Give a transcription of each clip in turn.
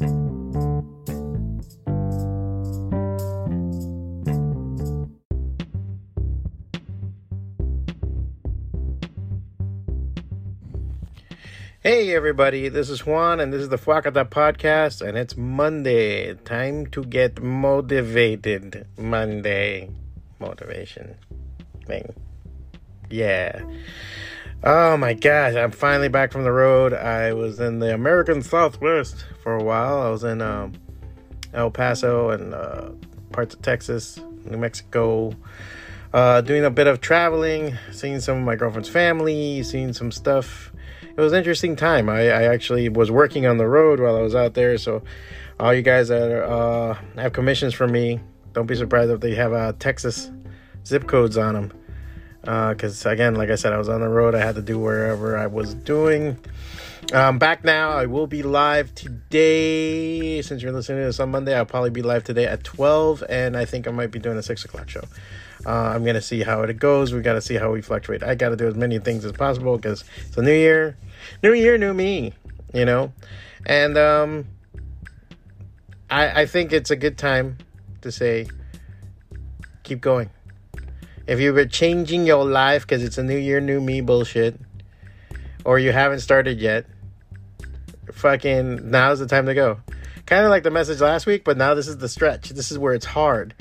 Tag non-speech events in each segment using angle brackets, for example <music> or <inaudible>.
Hey everybody, this is Juan and this is the Fwacata podcast and it's Monday. Time to get motivated. Monday motivation thing. Yeah. Oh my gosh, I'm finally back from the road. I was in the American Southwest for a while. I was in um, El Paso and uh, parts of Texas, New Mexico, uh, doing a bit of traveling, seeing some of my girlfriend's family, seeing some stuff it was an interesting time. I, I actually was working on the road while I was out there. So, all you guys that are, uh, have commissions for me, don't be surprised if they have uh, Texas zip codes on them. Because, uh, again, like I said, I was on the road. I had to do wherever I was doing. Um, back now. I will be live today. Since you're listening to this on Monday, I'll probably be live today at 12. And I think I might be doing a 6 o'clock show. Uh, I'm gonna see how it goes. We gotta see how we fluctuate. I gotta do as many things as possible because it's a new year, new year, new me. You know, and um, I I think it's a good time to say keep going. If you were changing your life because it's a new year, new me bullshit, or you haven't started yet, fucking now's the time to go. Kind of like the message last week, but now this is the stretch. This is where it's hard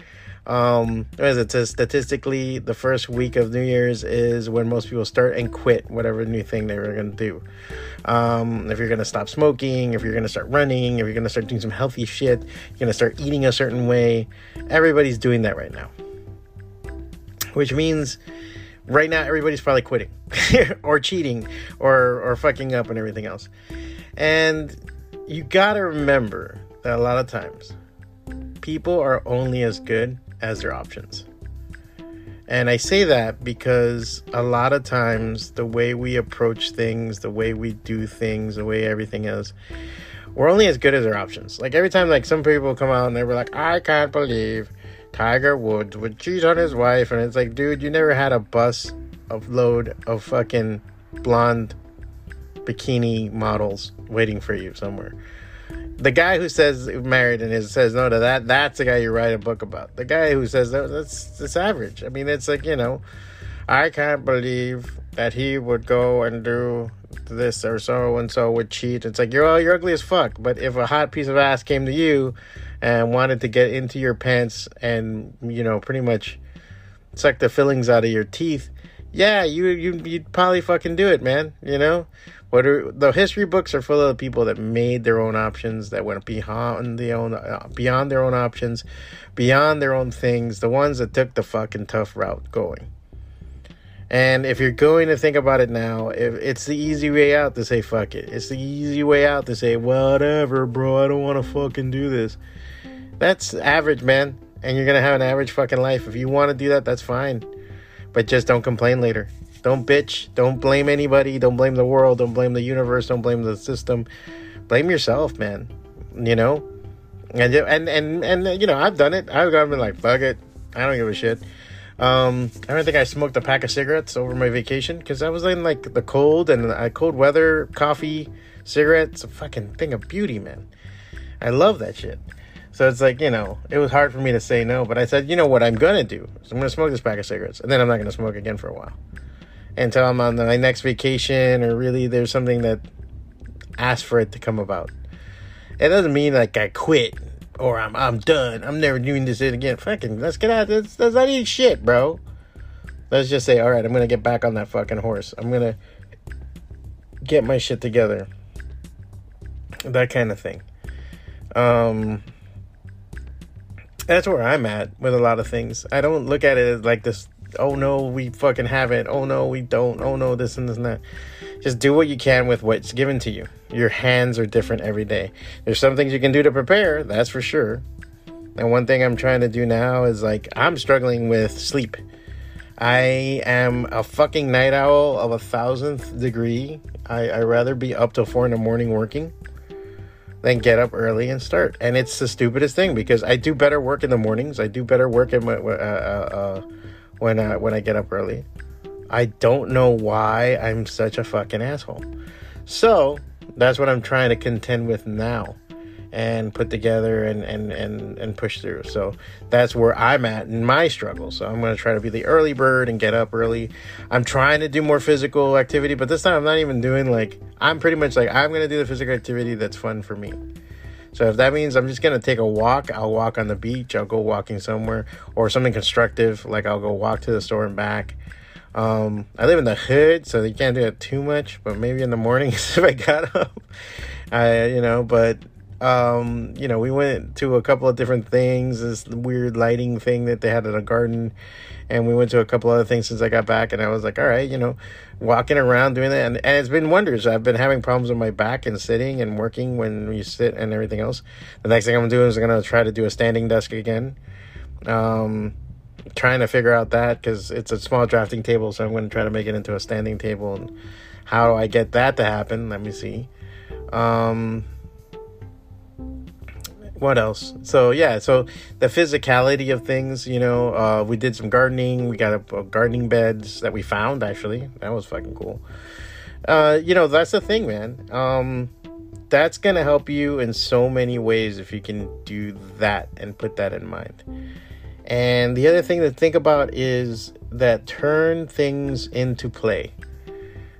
um what is it statistically the first week of new year's is when most people start and quit whatever new thing they were going to do um if you're going to stop smoking if you're going to start running if you're going to start doing some healthy shit you're going to start eating a certain way everybody's doing that right now which means right now everybody's probably quitting <laughs> or cheating or or fucking up and everything else and you got to remember that a lot of times people are only as good as their options. And I say that because a lot of times the way we approach things, the way we do things, the way everything is, we're only as good as our options. Like every time like some people come out and they were like, I can't believe Tiger Woods would cheat on his wife and it's like, dude, you never had a bus of load of fucking blonde bikini models waiting for you somewhere. The guy who says married and is says no to that that's the guy you write a book about. The guy who says that that's that's average. I mean it's like you know i can't believe that he would go and do this or so and so would cheat. It's like you're all you're ugly as fuck. But if a hot piece of ass came to you and wanted to get into your pants and you know pretty much suck the fillings out of your teeth yeah you you you'd probably fucking do it man you know? What are the history books are full of people that made their own options, that went beyond the own uh, beyond their own options, beyond their own things, the ones that took the fucking tough route going. And if you're going to think about it now, if it's the easy way out to say fuck it. It's the easy way out to say whatever, bro. I don't want to fucking do this. That's average, man. And you're gonna have an average fucking life. If you want to do that, that's fine. But just don't complain later. Don't bitch. Don't blame anybody. Don't blame the world. Don't blame the universe. Don't blame the system. Blame yourself, man. You know, and and and and you know, I've done it. I've gone been like, fuck it. I don't give a shit. Um, I don't think I smoked a pack of cigarettes over my vacation because I was in like the cold and I cold weather, coffee, cigarettes, a fucking thing of beauty, man. I love that shit. So it's like, you know, it was hard for me to say no, but I said, you know what I'm gonna do? So I'm gonna smoke this pack of cigarettes and then I'm not gonna smoke again for a while until I'm on my next vacation or really there's something that asks for it to come about. It doesn't mean like I quit or I'm I'm done. I'm never doing this again. Fucking let's get out. That's that's not shit, bro. Let's just say, all right, I'm gonna get back on that fucking horse. I'm gonna get my shit together. That kind of thing. Um, that's where I'm at with a lot of things. I don't look at it like this oh no, we fucking have it. Oh no, we don't. Oh no, this and this and that. Just do what you can with what's given to you. Your hands are different every day. There's some things you can do to prepare, that's for sure. And one thing I'm trying to do now is like, I'm struggling with sleep. I am a fucking night owl of a thousandth degree. I, I rather be up till four in the morning working than get up early and start. And it's the stupidest thing because I do better work in the mornings. I do better work in my, uh, uh, uh, when I when I get up early. I don't know why I'm such a fucking asshole. So that's what I'm trying to contend with now. and put together and and and and push through. So that's where I'm at in my struggle. So I'm going to try to be the early bird and get up early. I'm trying to do more physical activity, but this time I'm not even doing like I'm pretty much like I'm going to do the physical activity that's fun for me. So if that means I'm just gonna take a walk, I'll walk on the beach, I'll go walking somewhere, or something constructive, like I'll go walk to the store and back. Um, I live in the hood, so you can't do it too much, but maybe in the mornings <laughs> if I got up, I you know, but um, you know, we went to a couple of different things, this weird lighting thing that they had in a garden, and we went to a couple other things since I got back, and I was like, all right, you know, walking around doing that, and, and it's been wonders. I've been having problems with my back and sitting and working when you sit and everything else. The next thing I'm doing is I'm gonna try to do a standing desk again. Um, trying to figure out that because it's a small drafting table, so I'm going to try to make it into a standing table. And how do I get that to happen? Let me see. Um, what else? So yeah, so the physicality of things, you know, uh, we did some gardening. We got a, a gardening beds that we found actually. That was fucking cool. Uh, you know, that's the thing, man. Um, that's gonna help you in so many ways if you can do that and put that in mind. And the other thing to think about is that turn things into play.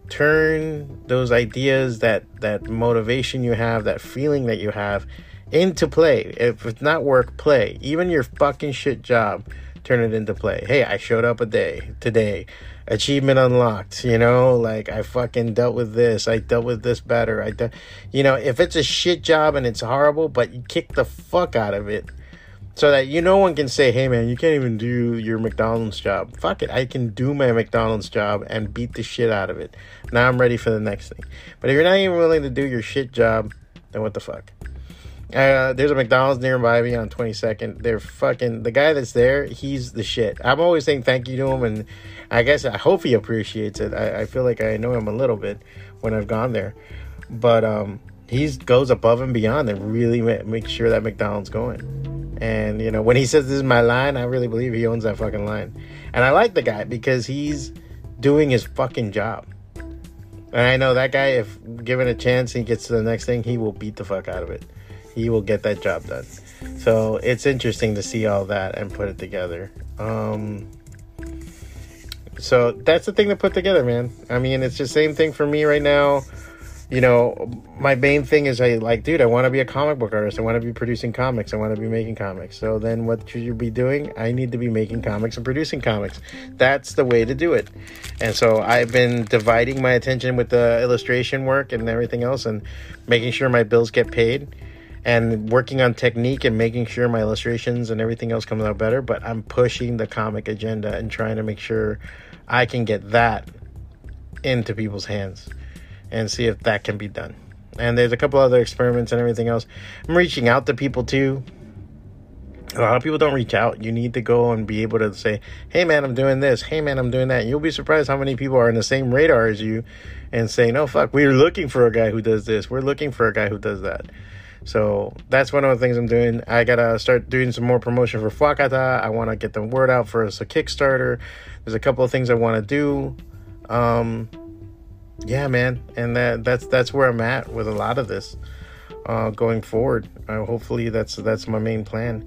Turn those ideas, that that motivation you have, that feeling that you have into play. If it's not work, play. Even your fucking shit job, turn it into play. Hey, I showed up a day today. Achievement unlocked, you know, like I fucking dealt with this. I dealt with this better. I de- you know, if it's a shit job and it's horrible, but you kick the fuck out of it so that you no one can say, "Hey man, you can't even do your McDonald's job." Fuck it, I can do my McDonald's job and beat the shit out of it. Now I'm ready for the next thing. But if you're not even willing to do your shit job, then what the fuck? Uh, there's a McDonald's nearby me on 22nd. They're fucking the guy that's there. He's the shit. I'm always saying thank you to him, and I guess I hope he appreciates it. I, I feel like I know him a little bit when I've gone there, but um, he goes above and beyond and really ma- make sure that McDonald's going. And you know, when he says this is my line, I really believe he owns that fucking line. And I like the guy because he's doing his fucking job. And I know that guy, if given a chance, he gets to the next thing, he will beat the fuck out of it he will get that job done. So it's interesting to see all that and put it together. Um, so that's the thing to put together, man. I mean, it's the same thing for me right now. You know, my main thing is I like, dude, I want to be a comic book artist. I want to be producing comics. I want to be making comics. So then what should you be doing? I need to be making comics and producing comics. That's the way to do it. And so I've been dividing my attention with the illustration work and everything else and making sure my bills get paid and working on technique and making sure my illustrations and everything else comes out better. But I'm pushing the comic agenda and trying to make sure I can get that into people's hands and see if that can be done. And there's a couple other experiments and everything else. I'm reaching out to people too. A lot of people don't reach out. You need to go and be able to say, "Hey man, I'm doing this. Hey man, I'm doing that." You'll be surprised how many people are in the same radar as you and say, "No, fuck, we're looking for a guy who does this. We're looking for a guy who does that." So that's one of the things I'm doing. I gotta start doing some more promotion for Fwacata. I want to get the word out for us a Kickstarter. There's a couple of things I want to do. Um, yeah, man, and that that's that's where I'm at with a lot of this uh, going forward. Uh, hopefully, that's that's my main plan.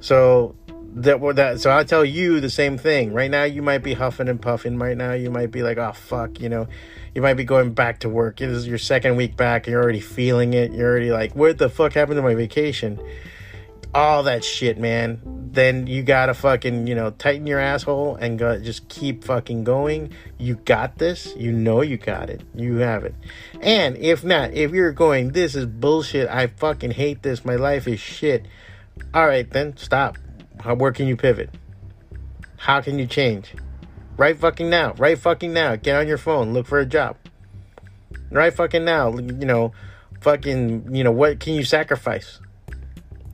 So that that so I tell you the same thing. Right now, you might be huffing and puffing. Right now, you might be like, oh fuck, you know you might be going back to work. This is your second week back, you're already feeling it. You're already like, what the fuck happened to my vacation? All that shit, man. Then you gotta fucking, you know, tighten your asshole and go, just keep fucking going. You got this. You know you got it. You have it. And if not, if you're going, this is bullshit. I fucking hate this. My life is shit. All right, then stop. How, where can you pivot? How can you change? Right fucking now. Right fucking now. Get on your phone. Look for a job. Right fucking now. You know, fucking, you know, what can you sacrifice?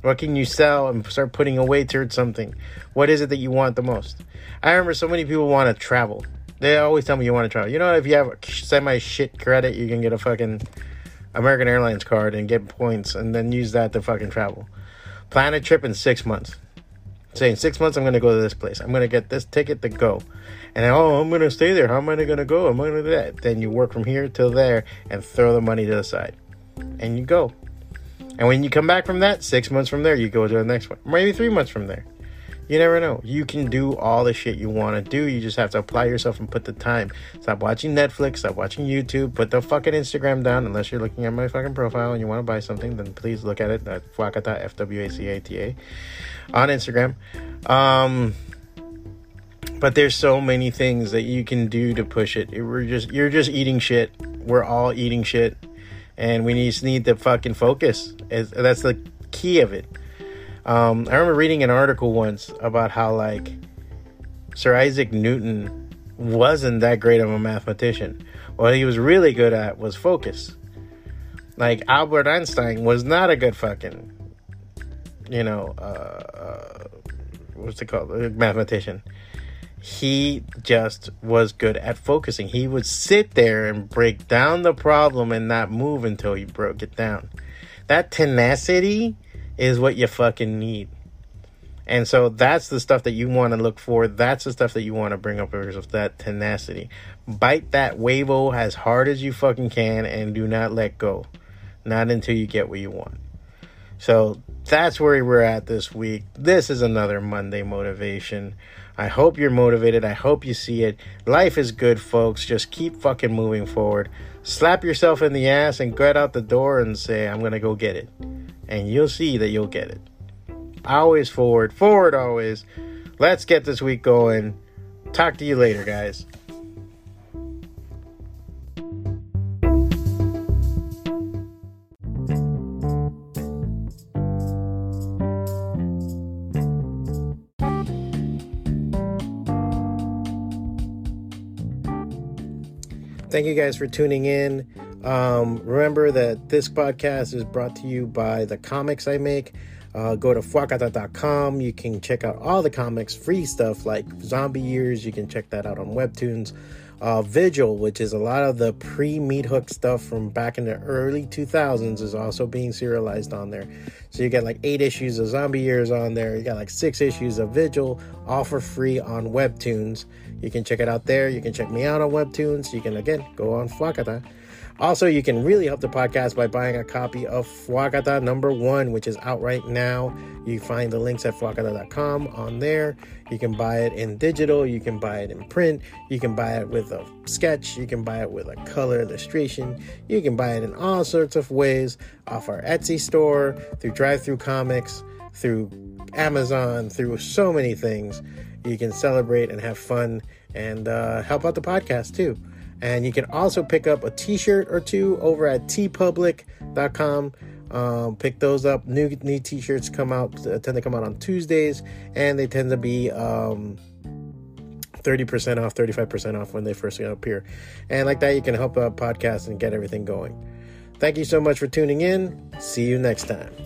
What can you sell and start putting away towards something? What is it that you want the most? I remember so many people want to travel. They always tell me you want to travel. You know, if you have semi shit credit, you can get a fucking American Airlines card and get points and then use that to fucking travel. Plan a trip in six months. Say in six months I'm gonna go to this place. I'm gonna get this ticket to go and then, oh, I'm gonna stay there. How am I gonna go? Am I gonna do that? Then you work from here till there and throw the money to the side, and you go. And when you come back from that, six months from there, you go to the next one. Maybe three months from there. You never know. You can do all the shit you want to do. You just have to apply yourself and put the time. Stop watching Netflix. Stop watching YouTube. Put the fucking Instagram down. Unless you're looking at my fucking profile and you want to buy something, then please look at it at Fwacata, F W A C A T A, on Instagram. Um, but there's so many things that you can do to push it. We're just you're just eating shit. We're all eating shit, and we just need to fucking focus. That's the key of it. Um, I remember reading an article once about how like Sir Isaac Newton wasn't that great of a mathematician. What he was really good at was focus. Like Albert Einstein was not a good fucking, you know, uh, uh, what's it called, a mathematician. He just was good at focusing. He would sit there and break down the problem and not move until he broke it down. That tenacity is what you fucking need. And so that's the stuff that you want to look for. That's the stuff that you want to bring up of that tenacity. Bite that wavo as hard as you fucking can and do not let go. Not until you get what you want. So that's where we're at this week. This is another Monday motivation. I hope you're motivated. I hope you see it. Life is good, folks. Just keep fucking moving forward. Slap yourself in the ass and get out the door and say, I'm going to go get it and you'll see that you'll get it. Always forward, forward always. Let's get this week going. Talk to you later, guys. Thank you guys for tuning in. Um, remember that this podcast is brought to you by the comics I make. Uh, go to fwacata.com. You can check out all the comics, free stuff like Zombie Years. You can check that out on Webtoons. Uh, Vigil, which is a lot of the pre meat hook stuff from back in the early 2000s, is also being serialized on there. So you get like eight issues of Zombie Years on there. You got like six issues of Vigil, all for free on Webtoons. You can check it out there. You can check me out on Webtoons. You can, again, go on Fwacata. Also, you can really help the podcast by buying a copy of Fwacata number one, which is out right now. You find the links at fwacata.com on there. You can buy it in digital, you can buy it in print, you can buy it with a sketch, you can buy it with a color illustration, you can buy it in all sorts of ways off our Etsy store, through drive through comics, through Amazon, through so many things. You can celebrate and have fun and uh, help out the podcast too. And you can also pick up a t shirt or two over at teepublic.com. Um, pick those up. New new t-shirts come out uh, tend to come out on Tuesdays, and they tend to be um, 30% off, 35% off when they first appear. And like that, you can help out podcast and get everything going. Thank you so much for tuning in. See you next time.